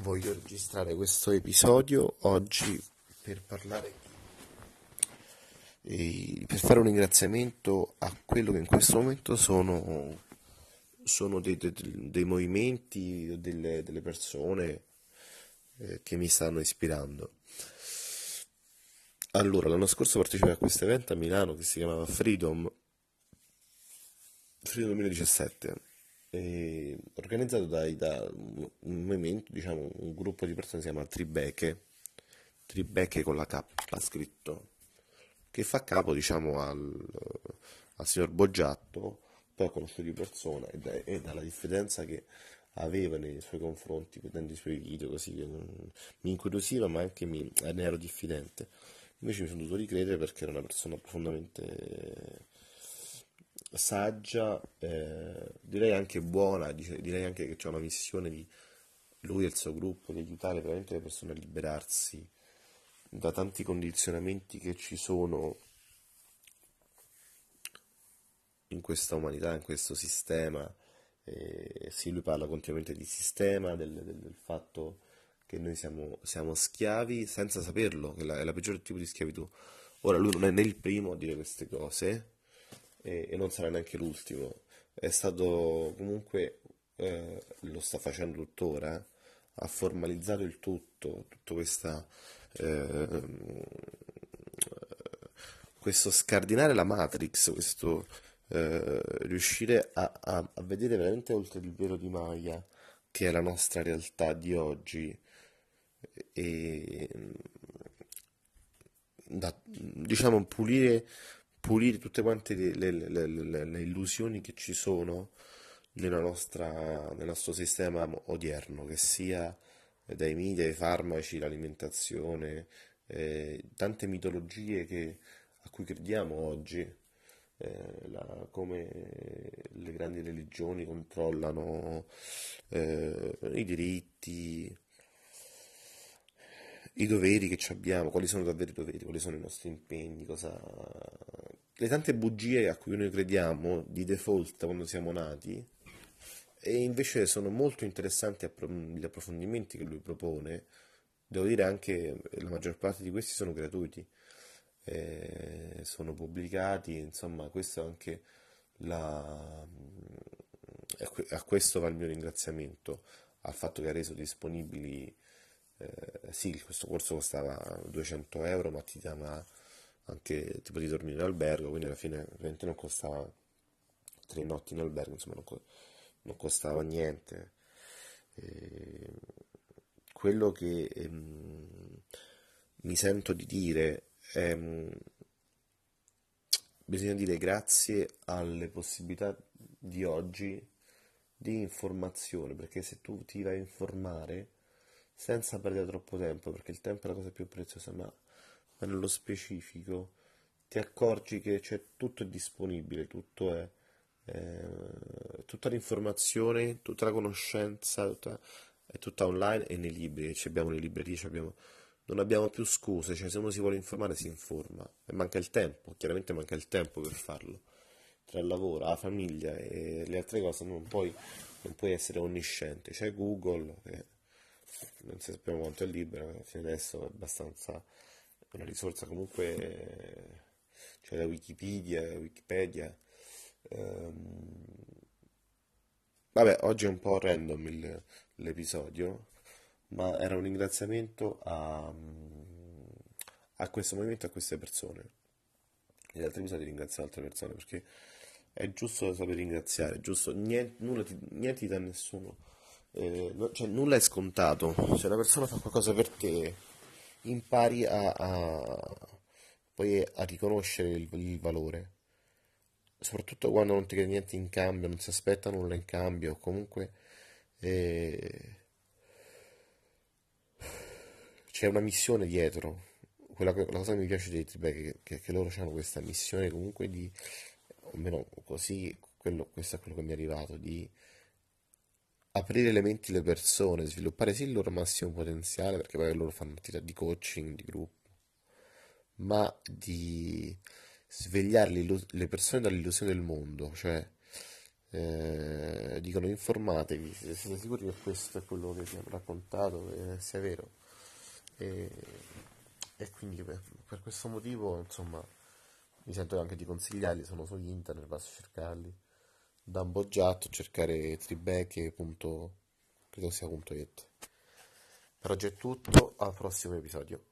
voglio registrare questo episodio oggi per parlare e per fare un ringraziamento a quello che in questo momento sono, sono dei, dei, dei, movimenti, delle, delle persone eh, che mi stanno ispirando. Allora, l'anno scorso partecipai a questo evento a Milano che si chiamava Freedom, Freedom 2017 eh, organizzato dai, da un movimento, diciamo, un gruppo di persone si chiama Tribeche, Tribeche con la K scritto, che fa capo, diciamo, al, al signor Boggiatto, poi ho conosciuto di persona e, e dalla diffidenza che aveva nei suoi confronti, vedendo i suoi video così, mi incuriosiva ma anche mi, ne ero diffidente. Invece mi sono dovuto ricredere perché era una persona profondamente saggia, eh, direi anche buona, direi anche che c'è una missione di lui e il suo gruppo di aiutare veramente le persone a liberarsi da tanti condizionamenti che ci sono in questa umanità, in questo sistema. Eh, sì, lui parla continuamente di sistema, del, del, del fatto che noi siamo, siamo, schiavi senza saperlo, che la, è la peggiore tipo di schiavitù. Ora lui non è né il primo a dire queste cose, e, e non sarà neanche l'ultimo. È stato comunque, eh, lo sta facendo tuttora, ha formalizzato il tutto, tutta questa... Eh, questo scardinare la Matrix, questo eh, riuscire a, a, a, vedere veramente oltre il velo di Maya, che è la nostra realtà di oggi, e da, diciamo pulire pulire tutte quante le, le, le, le illusioni che ci sono nostra, nel nostro sistema odierno, che sia dai media, ai farmaci, l'alimentazione, eh, tante mitologie che, a cui crediamo oggi, eh, la, come le grandi religioni controllano eh, i diritti, i doveri che abbiamo, quali sono davvero i doveri, quali sono i nostri impegni, cosa... le tante bugie a cui noi crediamo di default quando siamo nati e invece sono molto interessanti gli approfondimenti che lui propone, devo dire anche la maggior parte di questi sono gratuiti, eh, sono pubblicati, insomma questo anche la... a questo va il mio ringraziamento al fatto che ha reso disponibili eh, sì, questo corso costava 200 euro, ma ti dava anche tipo di dormire in albergo, quindi alla fine veramente non costava tre notti in albergo, insomma non, co- non costava niente. E quello che ehm, mi sento di dire è ehm, bisogna dire grazie alle possibilità di oggi di informazione, perché se tu ti vai a informare senza perdere troppo tempo, perché il tempo è la cosa più preziosa, ma nello specifico ti accorgi che c'è tutto è disponibile, tutto è, eh, tutta l'informazione, tutta la conoscenza, tutta, è tutta online e nei libri, ci abbiamo le librerie, abbiamo, non abbiamo più scuse, cioè se uno si vuole informare si informa e manca il tempo, chiaramente manca il tempo per farlo, tra il lavoro, la famiglia e le altre cose non puoi, non puoi essere onnisciente, c'è Google. Eh, non sappiamo quanto è libera, fino adesso è abbastanza una risorsa comunque, c'è la Wikipedia, Wikipedia. Um, vabbè, oggi è un po' random il, l'episodio, ma era un ringraziamento a, a questo movimento, a queste persone. Negli altri episodi ringrazio altre persone perché è giusto saper ringraziare, giusto, niente, nulla ti, niente ti dà nessuno eh, no, cioè, nulla è scontato. Se una persona fa qualcosa per te, impari a, a, poi a riconoscere il, il, valore. Soprattutto quando non ti chiede niente in cambio, non si aspetta nulla in cambio, comunque eh, c'è una missione dietro. Quella, la cosa che mi piace dei Tribe è che, che, loro hanno questa missione comunque di, almeno così, quello, questo è quello che mi è arrivato, di aprire le menti alle persone, sviluppare sì il loro massimo potenziale, perché poi loro fanno attività di coaching, di gruppo, ma di svegliare le persone dall'illusione del mondo, cioè eh, dicono informatevi siete sicuri che questo è quello che vi hanno raccontato, che sia vero. E, e quindi per, per, questo motivo, insomma, mi sento anche di consigliarli, sono su internet, basta cercarli. Da boggiato, cercare tribecche.credo sia.it. Per oggi è tutto, al prossimo episodio.